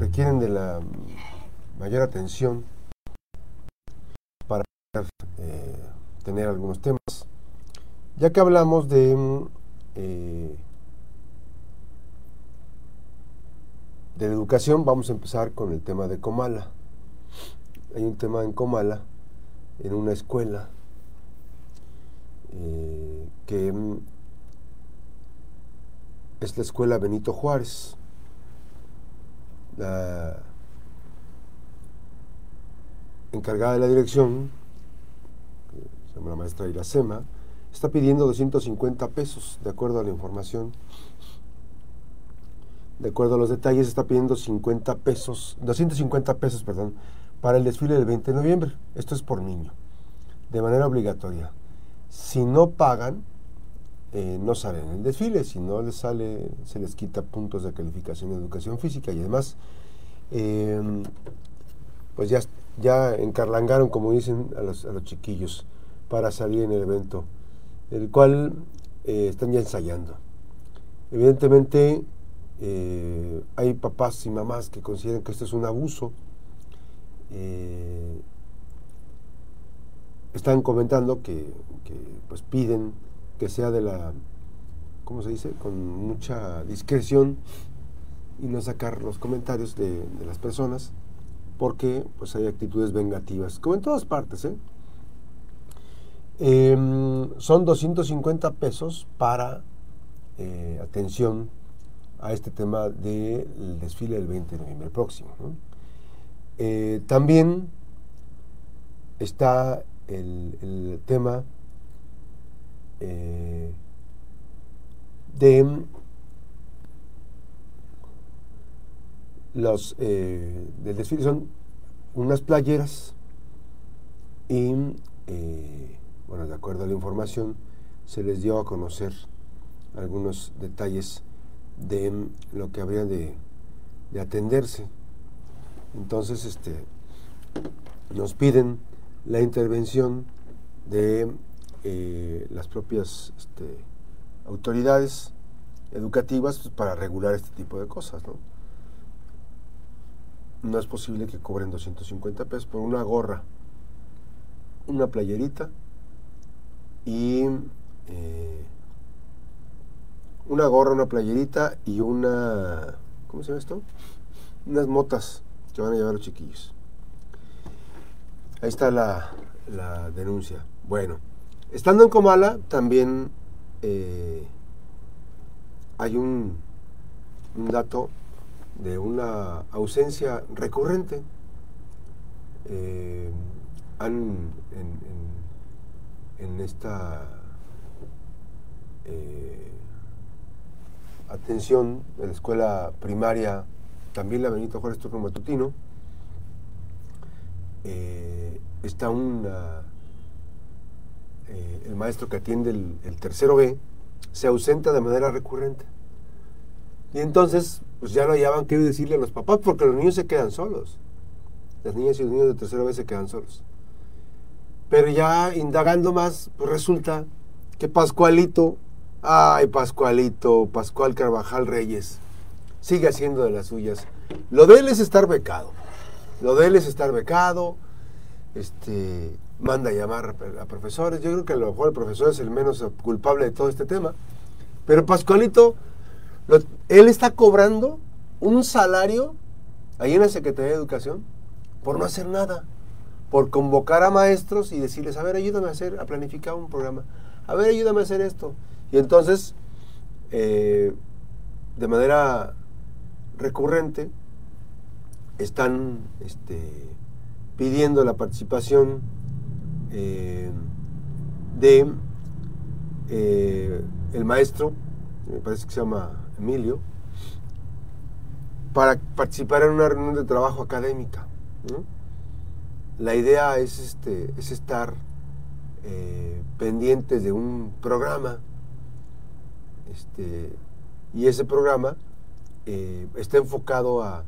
requieren de la mayor atención para eh, tener algunos temas. Ya que hablamos de, eh, de educación, vamos a empezar con el tema de Comala. Hay un tema en Comala, en una escuela, eh, que es la escuela Benito Juárez. La encargada de la dirección, se llama la maestra Iracema, está pidiendo 250 pesos, de acuerdo a la información. De acuerdo a los detalles, está pidiendo 50 pesos, 250 pesos, perdón, para el desfile del 20 de noviembre. Esto es por niño, de manera obligatoria. Si no pagan, eh, no salen en el desfile, si no les sale, se les quita puntos de calificación de educación física y además, em, pues ya, ya encarlangaron, como dicen, a los, a los chiquillos para salir en el evento, el cual eh, están ya ensayando. Evidentemente, eh, hay papás y mamás que consideran que esto es un abuso. están comentando que, que pues piden que sea de la, ¿cómo se dice?, con mucha discreción y no sacar los comentarios de, las personas, porque pues hay actitudes vengativas, como en todas partes. ¿eh? Em, son 250 pesos para eh, atención a este tema del desfile del 20 de noviembre próximo. Eh, también está el tema eh, de los eh, del desfile son unas playeras y eh, bueno de acuerdo a la información se les dio a conocer algunos detalles de lo que habría de, de atenderse. Entonces este nos piden la intervención de eh, las propias este, autoridades educativas pues, para regular este tipo de cosas. ¿no? es posible que cobren 250 pesos por una gorra, una playerita y eh, una gorra, una playerita y una, ¿cómo se llama esto? Unas motas que van a llevar los chiquillos. Ahí está la denuncia. Bueno. Estando en Comala, también eh, hay un, dato de una ausencia recurrente. Eh, en, esta eh, atención de la escuela primaria, también la Benito Juárez Turno Matutino, está una eh, el maestro que atiende el, tercero B se ausenta de manera recurrente. Y entonces, pues ya no hallaban qué decirle a los papás porque los niños se quedan solos. Las niñas y los niños de tercero B se quedan solos. Pero ya indagando más, pues resulta que Pascualito, ay Pascualito, Pascual Carvajal Reyes, sigue haciendo de las suyas. Lo de él es estar becado. Lo de él es estar becado. Este, manda a llamar a profesores. Yo creo que a lo mejor el profesor es el menos culpable de todo este tema. Pero Pascualito, él está cobrando un salario ahí en la Secretaría de Educación por no hacer nada, por convocar a maestros y decirles, a ver, ayúdame a hacer, a planificar un programa, a ver, ayúdame a hacer esto. Y entonces, eh, de manera recurrente, están este, pidiendo la participación eh, de eh, el maestro, me parece que se llama Emilio, para participar en una reunión de trabajo académica. La idea es, este, es estar eh, pendientes de un programa este, y ese programa está enfocado a,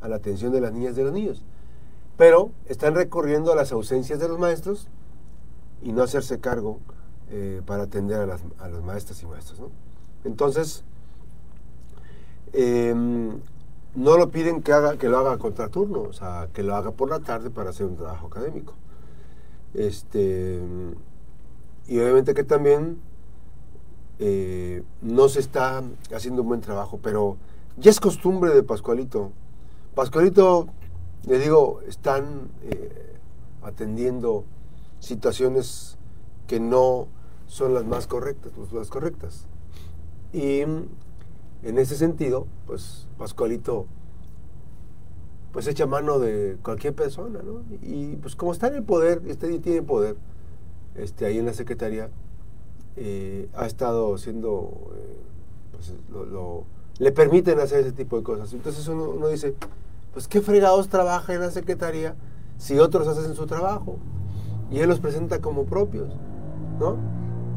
a la atención de las niñas y de los niños pero están recurriendo a las ausencias de los maestros y no hacerse cargo eh, para atender a las, maestras y maestros. Entonces, em, no lo piden que, haga, que lo haga contraturno, o sea, que lo haga por la tarde para hacer un trabajo académico. Este, y obviamente que también eh, no se está haciendo un buen trabajo, pero ya es costumbre de Pascualito. Pascualito, le digo, están eh, atendiendo situaciones que no son las más correctas, las correctas. Y en ese sentido, pues Pascualito pues echa mano de cualquier persona, ¿no? Y pues como está en el poder, este tiene poder, este, ahí en la Secretaría, eh, ha estado haciendo, eh, pues lo, le permiten hacer ese tipo de cosas. Entonces uno, uno, dice, pues qué fregados trabaja en la Secretaría si otros hacen su trabajo y él los presenta como propios, ¿no?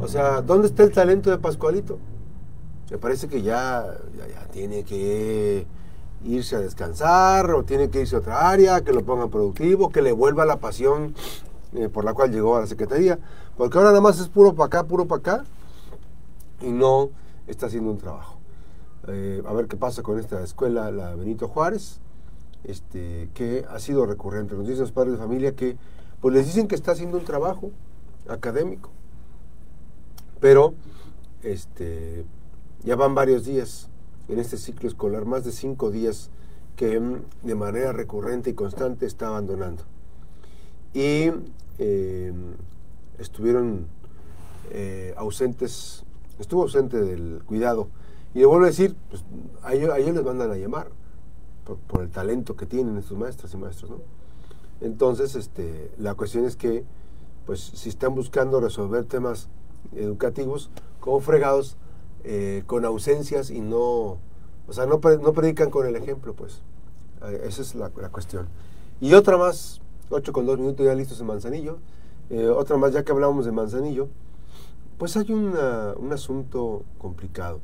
O sea, ¿dónde está el talento de Pascualito? Me parece que ya, ya, tiene que irse a descansar o tiene que irse a otra área, que lo pongan productivo, que le vuelva la pasión eh, por la cual llegó a la Secretaría. Porque ahora nada más es puro para acá, puro para acá y no está haciendo un trabajo. Eh, a ver qué pasa con esta escuela, la Benito Juárez, este, que ha sido recurrente. Nos dicen los padres de familia que pues les dicen que está haciendo un trabajo académico, pero este, ya van varios días en este ciclo escolar, más de cinco días que mm, de manera recurrente y constante está abandonando. Y eh, estuvieron eh, ausentes, estuvo ausente del cuidado. Y le vuelvo a decir, pues, a, ellos, les mandan a llamar por, el talento que tienen estos maestras y maestros. ¿no? Entonces, este, la cuestión es que, pues, si están buscando resolver temas educativos, como fregados, eh, con ausencias y no, o sea, no, no, predican con el ejemplo, pues. Eh, esa es la, cuestión. Y otra más, 8 con 2 minutos ya listos en Manzanillo. Eh, otra más, ya que hablábamos de Manzanillo, pues hay un asunto complicado.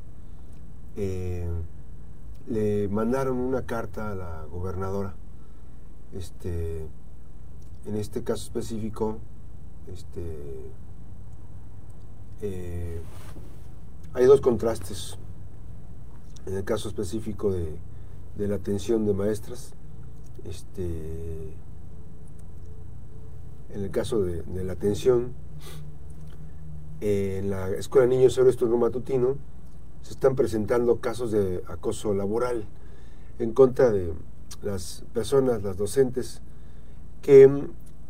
Le mandaron una carta a la gobernadora. Este, en este caso específico, este, hay dos contrastes. En el caso específico de, la atención de maestras, este, en el caso de, la atención, en la Escuela de Niños Héroes Turno Matutino, se están presentando casos de acoso laboral en contra de las personas, las docentes, que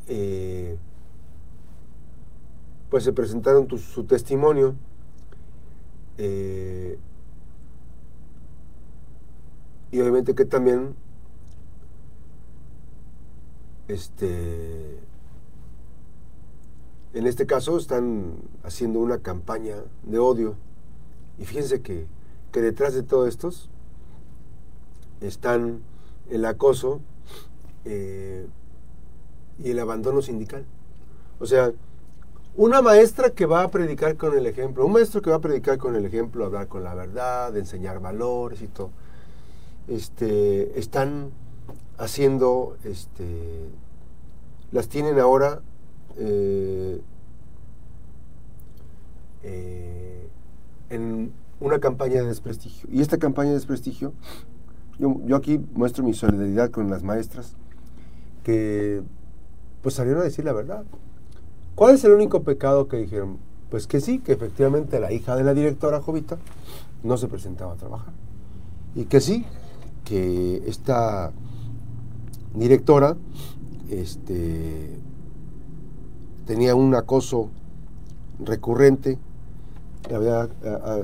eh, pues se presentaron su testimonio eh, y obviamente que también este en este caso están haciendo una campaña de odio y fíjense que, que detrás de todo estos están el acoso eh, y el abandono sindical. O sea, una maestra que va a predicar con el ejemplo, un maestro que va a predicar con el ejemplo, hablar con la verdad, enseñar valores y todo, este, están haciendo, este, las tienen ahora eh, eh, en una campaña de desprestigio. Y esta campaña de desprestigio, yo, aquí muestro mi solidaridad con las maestras que pues salieron a decir la verdad. ¿Cuál es el único pecado que dijeron? Pues que sí, que efectivamente la hija de la directora Jovita no se presentaba a trabajar. Y que sí, que esta directora este, tenía un acoso recurrente, había,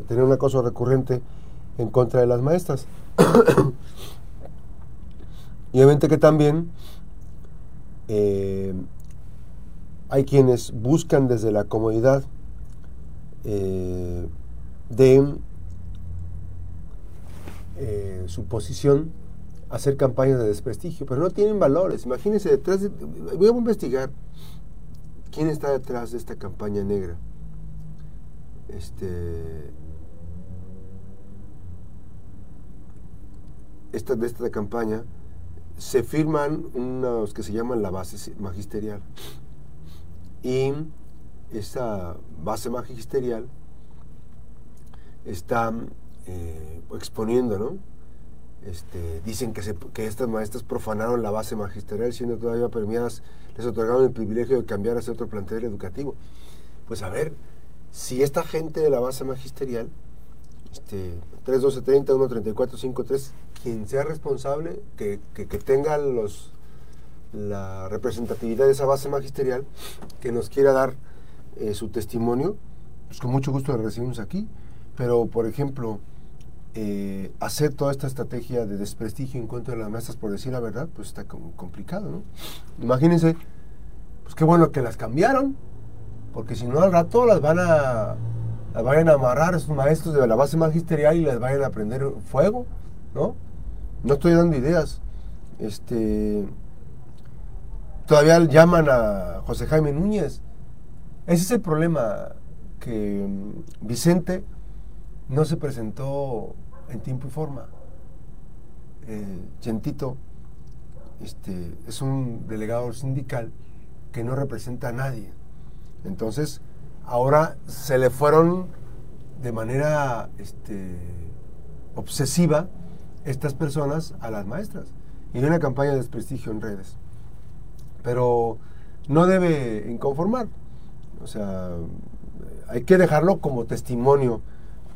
tenía un acoso recurrente en contra de las maestras. y obviamente que también eh, hay quienes buscan desde la comodidad eh, de eh, su posición hacer campañas de desprestigio, pero no tienen valores. Imagínense detrás de, voy a investigar quién está detrás de esta campaña negra. Este esta, de esta campaña se firman unos que se llaman la base magisterial. Y esa base magisterial está eh, exponiendo este, dicen que, que estas maestras profanaron la base magisterial, siendo todavía premiadas, les otorgaron el privilegio de cambiar hacia otro plantel educativo. Pues a ver, si esta gente de la base magisterial, este, 3270, 13453, quien sea responsable, que, que, tenga los, la representatividad de esa base magisterial, que nos quiera dar eh, su testimonio, pues con mucho gusto le recibimos aquí. Pero, por ejemplo, eh, hacer toda esta estrategia de desprestigio en contra de las maestras por decir la verdad, pues está complicado, ¿no? Imagínense, pues qué bueno que las cambiaron, porque si no al rato las van a las vayan a amarrar a sus maestros de la base magisterial y les vayan a prender fuego, ¿no? No estoy dando ideas. Este todavía llaman a José Jaime Núñez. Ese es el problema que mm, Vicente no se presentó en tiempo y forma. Eh, Chentito este, es un delegado sindical que no representa a nadie. Entonces, ahora se le fueron de manera este, obsesiva estas personas a las maestras. Y hay una campaña de desprestigio en redes. Pero no debe inconformar. O sea, hay que dejarlo como testimonio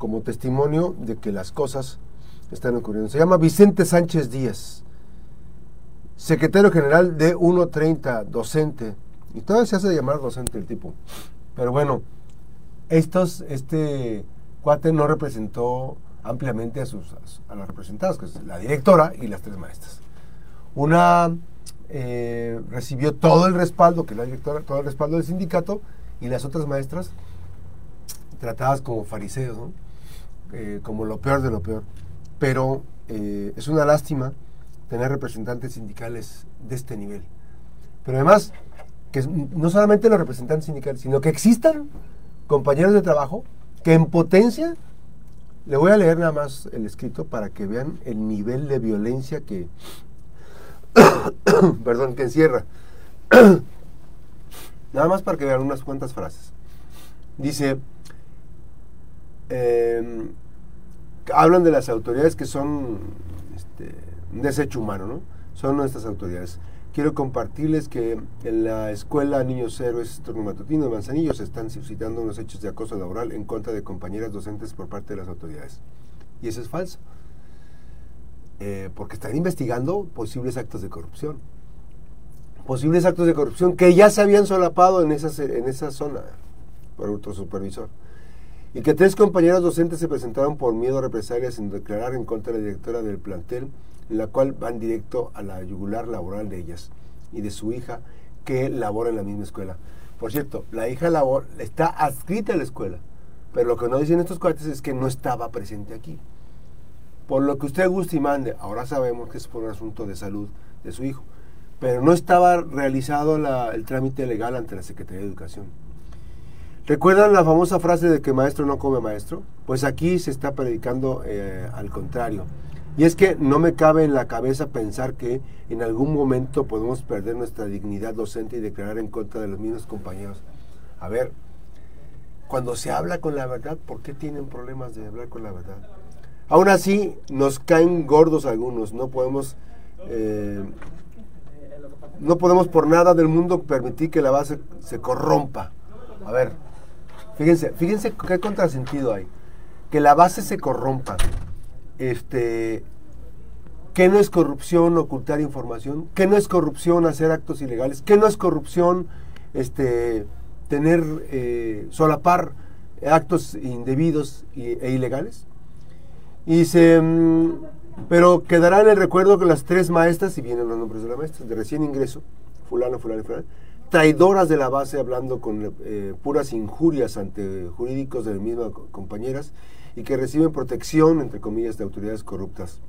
como testimonio de que las cosas están ocurriendo. Se llama Vicente Sánchez Díaz, secretario general de 130, docente. Y todavía se hace llamar docente el tipo. Pero bueno, estos, este cuate no representó ampliamente a, sus, a las representadas, que es la directora y las tres maestras. Una eh, recibió todo el respaldo, que la directora, todo el respaldo del sindicato, y las otras maestras tratadas como fariseos. Eh, como lo peor de lo peor. Pero eh, es una lástima tener representantes sindicales de este nivel. Pero además, que no solamente los representantes sindicales, sino que existan compañeros de trabajo que en potencia, le voy a leer nada más el escrito para que vean el nivel de violencia que, perdón, que encierra. nada más para que vean unas cuantas frases. Dice, eh, hablan de las autoridades que son este, un desecho humano, ¿no? Son nuestras autoridades. Quiero compartirles que en la escuela Niños Héroes Matutino de Manzanillo se están suscitando unos hechos de acoso laboral en contra de compañeras docentes por parte de las autoridades. Y eso es falso. Eh, porque están investigando posibles actos de corrupción. Posibles actos de corrupción que ya se habían solapado en esa, en esa zona por otro supervisor y que tres compañeras docentes se presentaron por miedo a represalias en declarar en contra de la directora del plantel, en la cual van directo a la yugular laboral de ellas y de su hija que labora en la misma escuela. Por cierto, la hija labor, está adscrita a la escuela, pero lo que no dicen estos cuates es que no estaba presente aquí. Por lo que usted guste y mande, ahora sabemos que es por un asunto de salud de su hijo, pero no estaba realizado el trámite legal ante la Secretaría de Educación. ¿Recuerdan la famosa frase de que maestro no come maestro? Pues aquí se está predicando eh, al contrario. Y es que no me cabe en la cabeza pensar que en algún momento podemos perder nuestra dignidad docente y declarar en contra de los mismos compañeros. A ver, cuando se habla con la verdad, ¿por qué tienen problemas de hablar con la verdad? Aún así, nos caen gordos algunos. No podemos, eh, no podemos por nada del mundo permitir que la base se corrompa. A ver, Fíjense, fíjense qué contrasentido hay. Que la base se corrompa. Este, ¿Qué no es corrupción ocultar información? ¿Qué no es corrupción hacer actos ilegales? ¿Qué no es corrupción este, tener, eh, solapar actos indebidos e ilegales? Y se, mm, pero quedará en el recuerdo que las tres maestras, si vienen los nombres de las maestras, de recién ingreso, fulano, fulano y fulano, traidoras de la base hablando con eh, puras injurias ante jurídicos de las mismas compañeras y que reciben protección, entre comillas, de autoridades corruptas.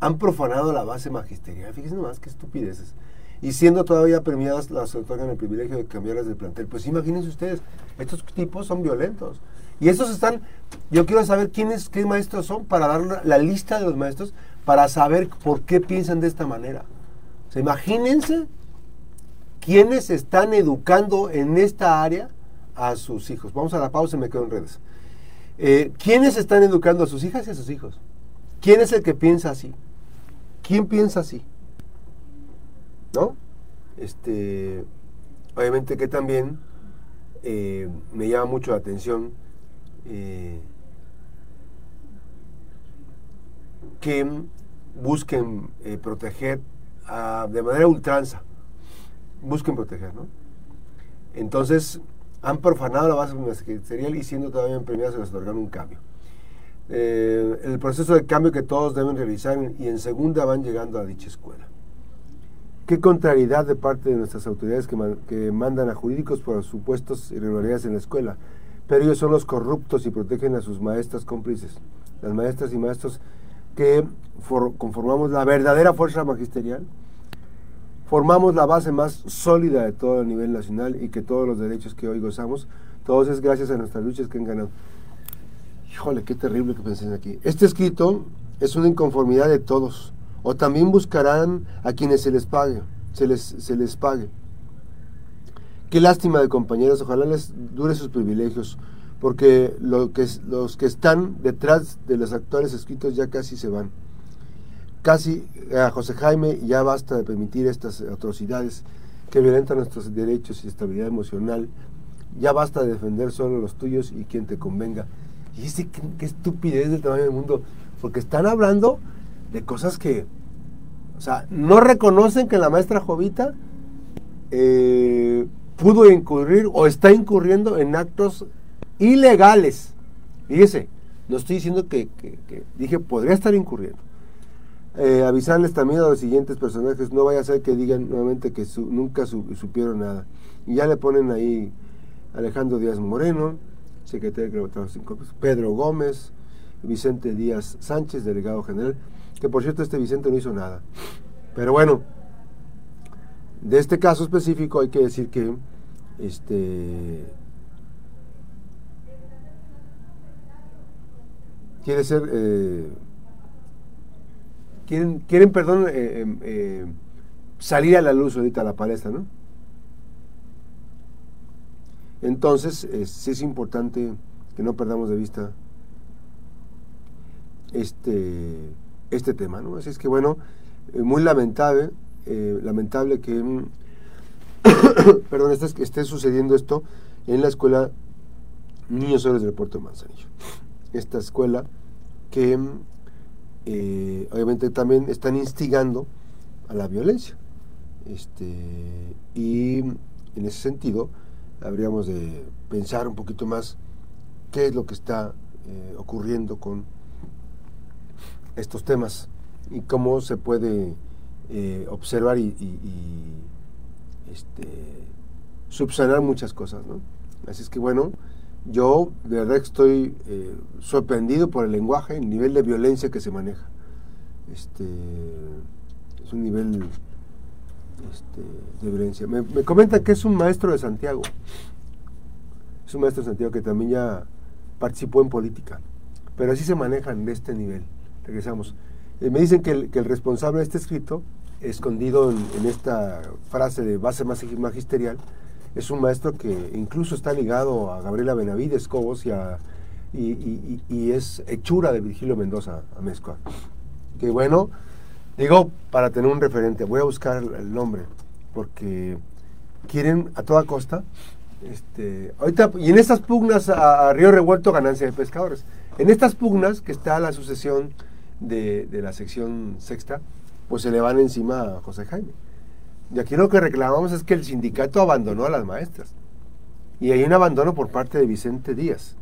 Han profanado la base magisterial, fíjense nomás qué estupideces. Y siendo todavía premiadas, las otorgan el privilegio de cambiarlas de plantel. Pues imagínense ustedes, estos tipos son violentos. Y estos están, yo quiero saber quiénes, qué maestros son para dar la lista de los maestros para saber por qué piensan de esta manera. O sea, imagínense ¿Quiénes están educando en esta área a sus hijos? Vamos a la pausa me quedo en redes. Eh, ¿Quiénes están educando a sus hijas y a sus hijos? ¿Quién es el que piensa así? ¿Quién piensa así? ¿No? Este, obviamente que también eh, me llama mucho la atención eh, que busquen eh, proteger de manera ultranza, busquen proteger, ¿no? Entonces, han profanado la base ministerial y siendo todavía en premiados se les otorgaron un cambio. Eh, el proceso de cambio que todos deben realizar y en segunda van llegando a dicha escuela. Qué contrariedad de parte de nuestras autoridades que, mandan a jurídicos por supuestos irregularidades en la escuela, pero ellos son los corruptos y protegen a sus maestras cómplices, las maestras y maestros que conformamos la verdadera fuerza magisterial, formamos la base más sólida de todo a nivel nacional y que todos los derechos que hoy gozamos, todos es gracias a nuestras luchas que han ganado. Híjole, qué terrible que pensé aquí. Este escrito es una inconformidad de todos. O también buscarán a quienes se les pague, se les, se les pague. Qué lástima de compañeros, ojalá les dure sus privilegios, porque lo que, los que están detrás de los actuales escritos ya casi se van. Casi a José Jaime ya basta de permitir estas atrocidades que violentan nuestros derechos y estabilidad emocional. Ya basta de defender solo los tuyos y quien te convenga. Y dice, qué, estupidez del tamaño del mundo. Porque están hablando de cosas que, o sea, no reconocen que la maestra Jovita eh, pudo incurrir o está incurriendo en actos ilegales. Fíjese, no estoy diciendo que, dije podría estar incurriendo. Eh, avisarles también a los siguientes personajes, no vaya a ser que digan nuevamente que nunca supieron nada. Y ya le ponen ahí Alejandro Díaz Moreno, secretario de 5 Pedro Gómez, Vicente Díaz Sánchez, delegado general, que por cierto este Vicente no hizo nada. Pero bueno, de este caso específico hay que decir que este quiere ser eh, quieren, quieren perdón eh, em, eh, salir a la luz ahorita a la palestra, ¿no? Entonces, sí es importante que no perdamos de vista este, este tema, ¿no? Así es que, bueno, eh, muy lamentable, eh, lamentable que, mm, perdón, esté, esté, sucediendo esto en la escuela Niños Héroes del Puerto de Manzanillo. Esta escuela que mm, eh, obviamente también están instigando a la violencia. Este, y en ese sentido, habríamos de pensar un poquito más qué es lo que está eh, ocurriendo con estos temas y cómo se puede eh, observar y, este, subsanar muchas cosas. ¿no? Así es que bueno, yo de verdad estoy eh, sorprendido por el lenguaje, el nivel de violencia que se maneja. Este, es un nivel este, de violencia. Me, me comentan que es un maestro de Santiago. Es un maestro de Santiago que también ya participó en política. Pero así se manejan de este nivel. Regresamos. Eh, me dicen que el, responsable de este escrito, escondido en, esta frase de base magisterial, es un maestro que incluso está ligado a Gabriela Benavides Cobos y, y, es hechura de Virgilio Mendoza a Mezcua. Que bueno, Digo, para tener un referente, voy a buscar el nombre, porque quieren a toda costa, este, ahorita, y en estas pugnas a, Río Revuelto, ganancia de pescadores. En estas pugnas, que está la sucesión de, la sección sexta, pues se le van encima a José Jaime. Y aquí lo que reclamamos es que el sindicato abandonó a las maestras. Y hay un abandono por parte de Vicente Díaz,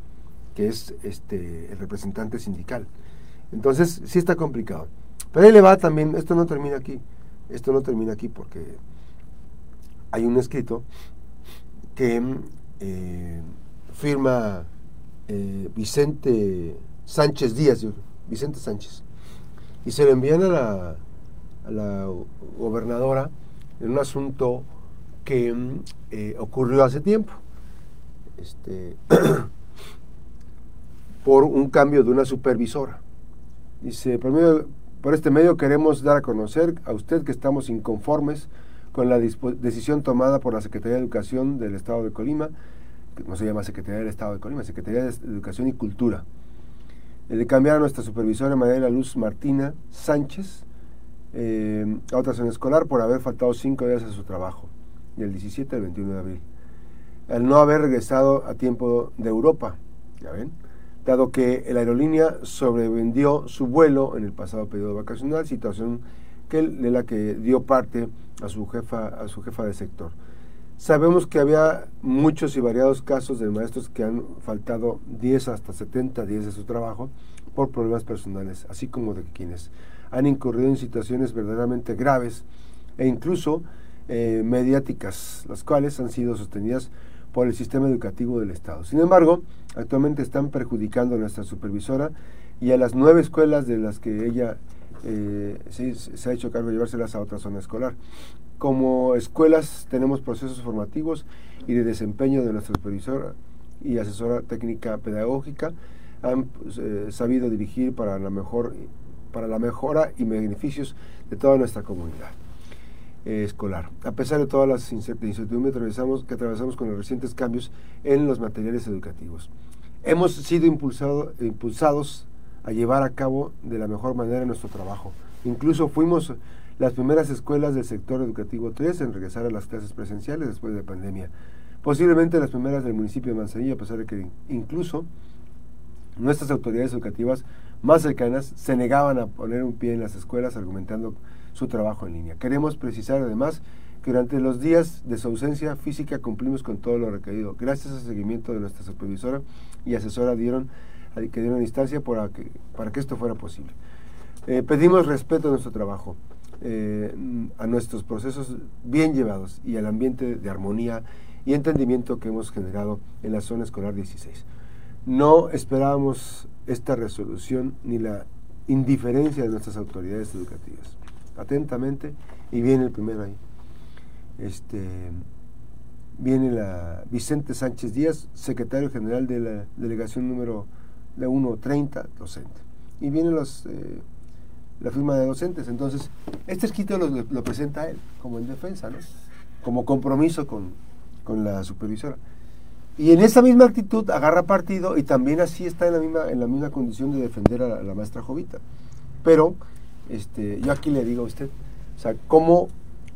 que es este, el representante sindical. Entonces, sí está complicado. Pero ahí le va también, esto no termina aquí, esto no termina aquí porque hay un escrito que eh, firma eh, Vicente Sánchez Díaz, Vicente Sánchez, y se lo envían a la, a la gobernadora en un asunto que eh, ocurrió hace tiempo, este, por un cambio de una supervisora. Dice, primero por este medio queremos dar a conocer a usted que estamos inconformes con la decisión tomada por la Secretaría de Educación del Estado de Colima, que no se llama Secretaría del Estado de Colima, Secretaría de Educación y Cultura, Le cambiaron a nuestra supervisora María Luz Martina Sánchez eh, a otra escolar por haber faltado cinco días a su trabajo, del 17 al 21 de abril. Al no haber regresado a tiempo de Europa, ¿ya ven? Dado que la aerolínea sobrevendió su vuelo en el pasado periodo vacacional, situación que, de la que dio parte a su jefa, a su jefa de sector. Sabemos que había muchos y variados casos de maestros que han faltado 10 hasta 70 días de su trabajo por problemas personales, así como de quienes han incurrido en situaciones verdaderamente graves e incluso eh, mediáticas, las cuales han sido sostenidas por el sistema educativo del Estado. Sin embargo, actualmente están perjudicando a nuestra supervisora y a las nueve escuelas de las que ella eh, se ha hecho cargo de llevárselas a otra zona escolar. Como escuelas tenemos procesos formativos y de desempeño de nuestra supervisora y asesora técnica pedagógica. Han eh, sabido dirigir para la, mejor, para la mejora y beneficios de toda nuestra comunidad eh, escolar. A pesar de todas las incertidumbres que atravesamos con los recientes cambios en los materiales educativos. Hemos sido impulsado, impulsados a llevar a cabo de la mejor manera nuestro trabajo. Incluso fuimos las primeras escuelas del sector educativo 3 en regresar a las clases presenciales después de la pandemia. Posiblemente las primeras del municipio de Manzanillo, a pesar de que incluso nuestras autoridades educativas más cercanas se negaban a poner un pie en las escuelas argumentando su trabajo en línea. Queremos precisar además que durante los días de su ausencia física cumplimos con todo lo requerido. Gracias al seguimiento de nuestra supervisora y asesora dieron, que dieron instancia para que, para que esto fuera posible. Eh, pedimos respeto a nuestro trabajo. Eh, a nuestros procesos bien llevados y al ambiente de armonía y entendimiento que hemos generado en la zona escolar 16. No esperábamos esta resolución ni la indiferencia de nuestras autoridades educativas. Atentamente, y viene el primero ahí. Este, viene la Vicente Sánchez Díaz, secretario general de la delegación número de 130, docente. Y vienen los eh, la firma de docentes. Entonces, este escrito lo, presenta él como en defensa, ¿no? como compromiso con, la supervisora. Y en esa misma actitud agarra partido y también así está en la misma, en la misma condición de defender a la, maestra Jovita. Pero este, yo aquí le digo a usted, o sea, ¿cómo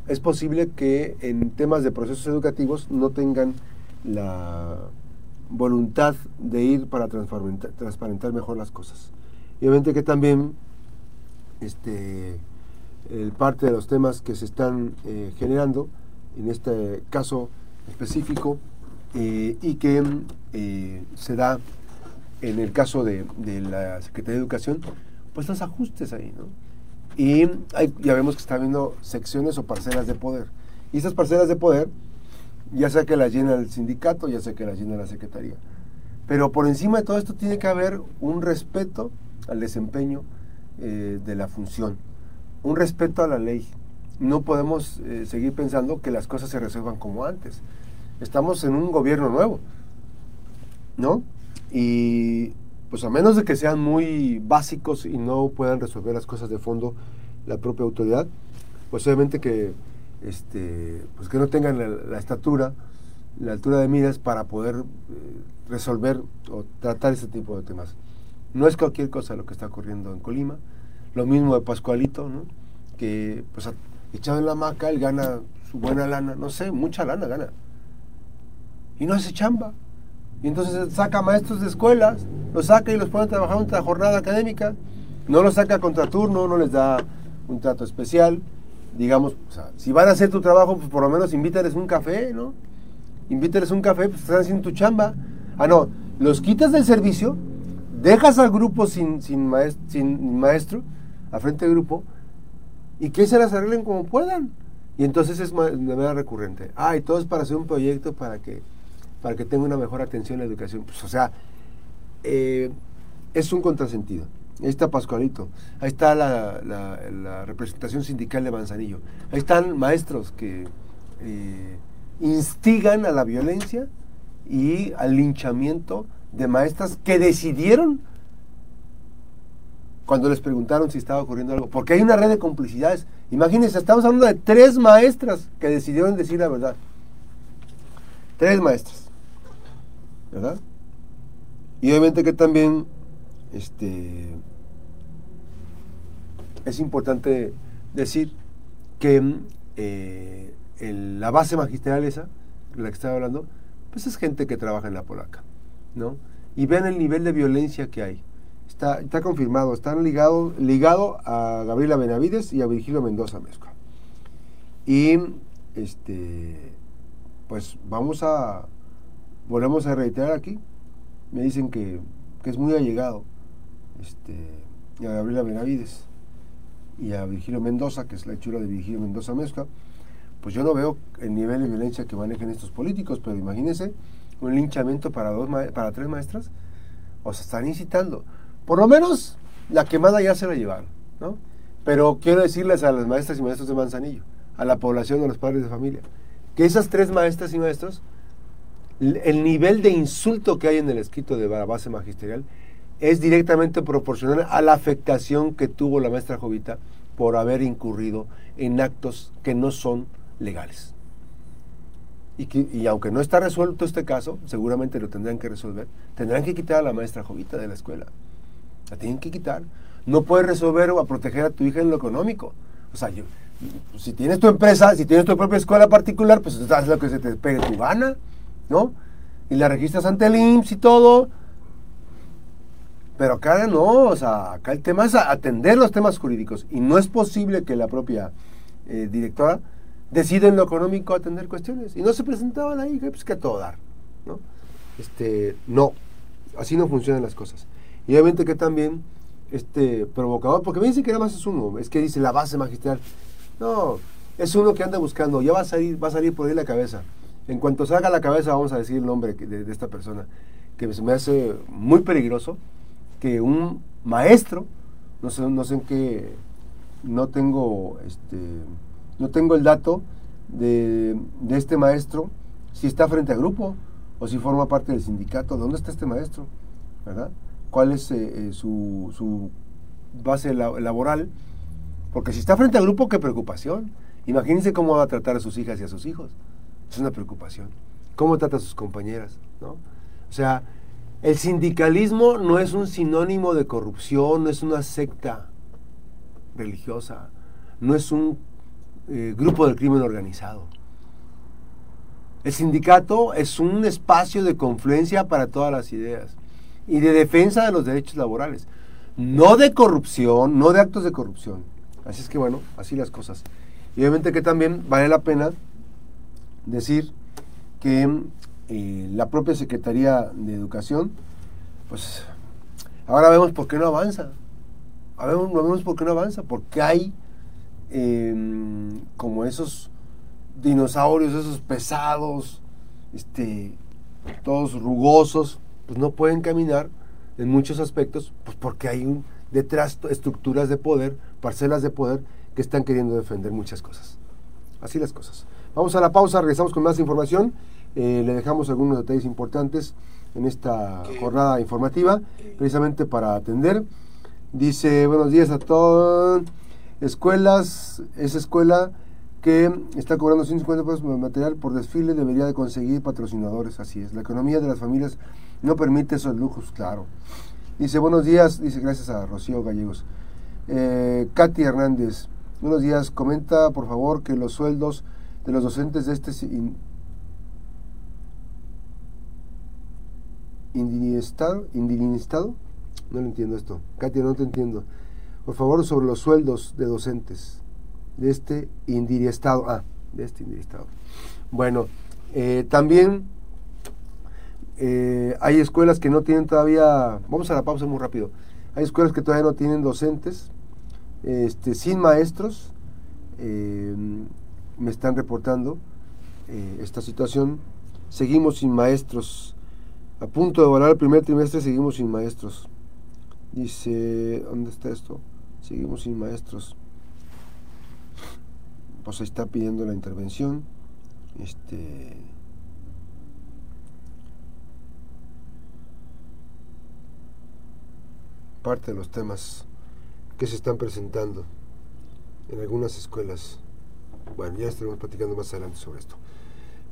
es posible que en temas de procesos educativos no tengan la voluntad de ir para transparentar, transparentar mejor las cosas? Y obviamente que también este, el parte de los temas que se están eh, generando, en este caso específico, eh, y que eh, se da en el caso de, la Secretaría de Educación, pues los ajustes ahí, ¿no? Y ya vemos que está habiendo secciones o parcelas de poder. Y esas parcelas de poder, ya sea que las llena el sindicato, ya sea que las llena la Secretaría. Pero por encima de todo esto tiene que haber un respeto al desempeño eh, de la función, un respeto a la ley. No podemos eh, seguir pensando que las cosas se resuelvan como antes. Estamos en un gobierno nuevo, ¿no? Y pues a menos de que sean muy básicos y no puedan resolver las cosas de fondo la propia autoridad, pues obviamente que, este, pues que no tengan la, estatura, la altura de miras para poder eh, resolver o tratar ese tipo de temas. No es cualquier cosa lo que está ocurriendo en Colima. Lo mismo de Pascualito, ¿no? que pues echado en la maca, él gana su buena lana, no sé, mucha lana gana. Y no hace chamba. Y entonces saca maestros de escuelas, los saca y los pone a trabajar en otra jornada académica. No los saca contra turno, no les da un trato especial. Digamos, si van a hacer tu trabajo, pues por lo menos invítales un café, ¿no? Invítales un café, pues están haciendo tu chamba. Ah, no, los quitas del servicio dejas al grupo sin, sin, maestro, sin maestro, a frente del grupo, y que se las arreglen como puedan. Y entonces es de manera recurrente. Ah, y todo es para hacer un proyecto para que, para que tenga una mejor atención a la educación. Pues, o sea, eh, es un contrasentido. Ahí está Pascualito, ahí está la, representación sindical de Manzanillo, ahí están maestros que eh, instigan a la violencia y al linchamiento de maestras que decidieron cuando les preguntaron si estaba ocurriendo algo, porque hay una red de complicidades. Imagínense, estamos hablando de tres maestras que decidieron decir la verdad. Tres maestras. ¿Verdad? Y obviamente que también este, es importante decir que eh, la base magisterial esa, la que estaba hablando, pues es gente que trabaja en la polaca, ¿no? Y vean el nivel de violencia que hay. Está, está confirmado, están ligados ligado a Gabriela Benavides y a Virgilio Mendoza Mezcua. Y este pues vamos a volvemos a reiterar aquí. Me dicen que, que es muy allegado este, a Gabriela Benavides y a Virgilio Mendoza, que es la hechura de Virgilio Mendoza Mezcua pues yo no veo el nivel de violencia que manejan estos políticos, pero imagínense un linchamiento para, dos para tres maestras, o se están incitando. Por lo menos la quemada ya se la llevaron, ¿no? Pero quiero decirles a las maestras y maestros de Manzanillo, a la población de los padres de familia, que esas tres maestras y maestros, el nivel de insulto que hay en el escrito de la base magisterial es directamente proporcional a la afectación que tuvo la maestra Jovita por haber incurrido en actos que no son legales. Y, que, y aunque no está resuelto este caso, seguramente lo tendrán que resolver, tendrán que quitar a la maestra Jovita de la escuela. La tienen que quitar. No puedes resolver o a proteger a tu hija en lo económico. O sea, si tienes tu empresa, si tienes tu propia escuela particular, pues haz lo que se te pegue tu gana, ¿no? Y la registras ante el IMSS y todo. Pero acá no, o sea, acá el tema es atender los temas jurídicos. Y no es posible que la propia eh, directora decide en lo económico atender cuestiones. Y no se presentaban ahí, pues que a todo dar. ¿no? Este, no, así no funcionan las cosas. Y obviamente que también este provocador, porque me dicen que nada más es uno, es que dice la base magistral. No, es uno que anda buscando, ya va a salir, va a salir por ahí la cabeza. En cuanto salga la cabeza, vamos a decir el nombre de, de esta persona, que se me hace muy peligroso que un maestro, no sé, no sé en qué, no tengo este no tengo el dato de, este maestro, si está frente a grupo o si forma parte del sindicato. ¿Dónde está este maestro? ¿Verdad? ¿Cuál es eh, eh, su, base laboral? Porque si está frente a grupo, qué preocupación. Imagínense cómo va a tratar a sus hijas y a sus hijos. Es una preocupación. ¿Cómo trata a sus compañeras? ¿no? O sea, el sindicalismo no es un sinónimo de corrupción, no es una secta religiosa, no es un eh, grupo del crimen organizado. El sindicato es un espacio de confluencia para todas las ideas y de defensa de los derechos laborales, no de corrupción, no de actos de corrupción. Así es que bueno, así las cosas. Y obviamente que también vale la pena decir que eh, la propia Secretaría de Educación, pues ahora vemos por qué no avanza. Vemos, vemos por qué no avanza, porque hay Em, como esos dinosaurios, esos pesados, este, todos rugosos, pues no pueden caminar en muchos aspectos, pues porque hay un, detrás estructuras de poder, parcelas de poder que están queriendo defender muchas cosas. Así las cosas. Vamos a la pausa, regresamos con más información. Eh, le dejamos algunos detalles importantes en esta jornada informativa, precisamente para atender. Dice, buenos días a todos. Escuelas, esa escuela que está cobrando 150 pesos por material por desfile debería de conseguir patrocinadores, así es. La economía de las familias no permite esos lujos, claro. Dice, buenos días, dice gracias a Rocío Gallegos. Eh, Katy Hernández, buenos días, comenta por favor que los sueldos de los docentes de este indignistado, indignistado, no lo entiendo esto. Katy, no te entiendo. Por favor, sobre los sueldos de docentes de este estado Ah, de este estado Bueno, eh, también eh, hay escuelas que no tienen todavía, vamos a la pausa muy rápido, hay escuelas que todavía no tienen docentes, este, sin maestros, eh, me están reportando esta situación, seguimos sin maestros, a punto de volar el primer trimestre seguimos sin maestros. Dice, ¿dónde está esto? Seguimos sin maestros. Pues está pidiendo la intervención. Este. Parte de los temas que se están presentando en algunas escuelas. Bueno, ya estaremos platicando más adelante sobre esto.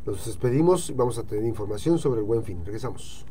Nos despedimos y vamos a tener información sobre el buen fin. Regresamos.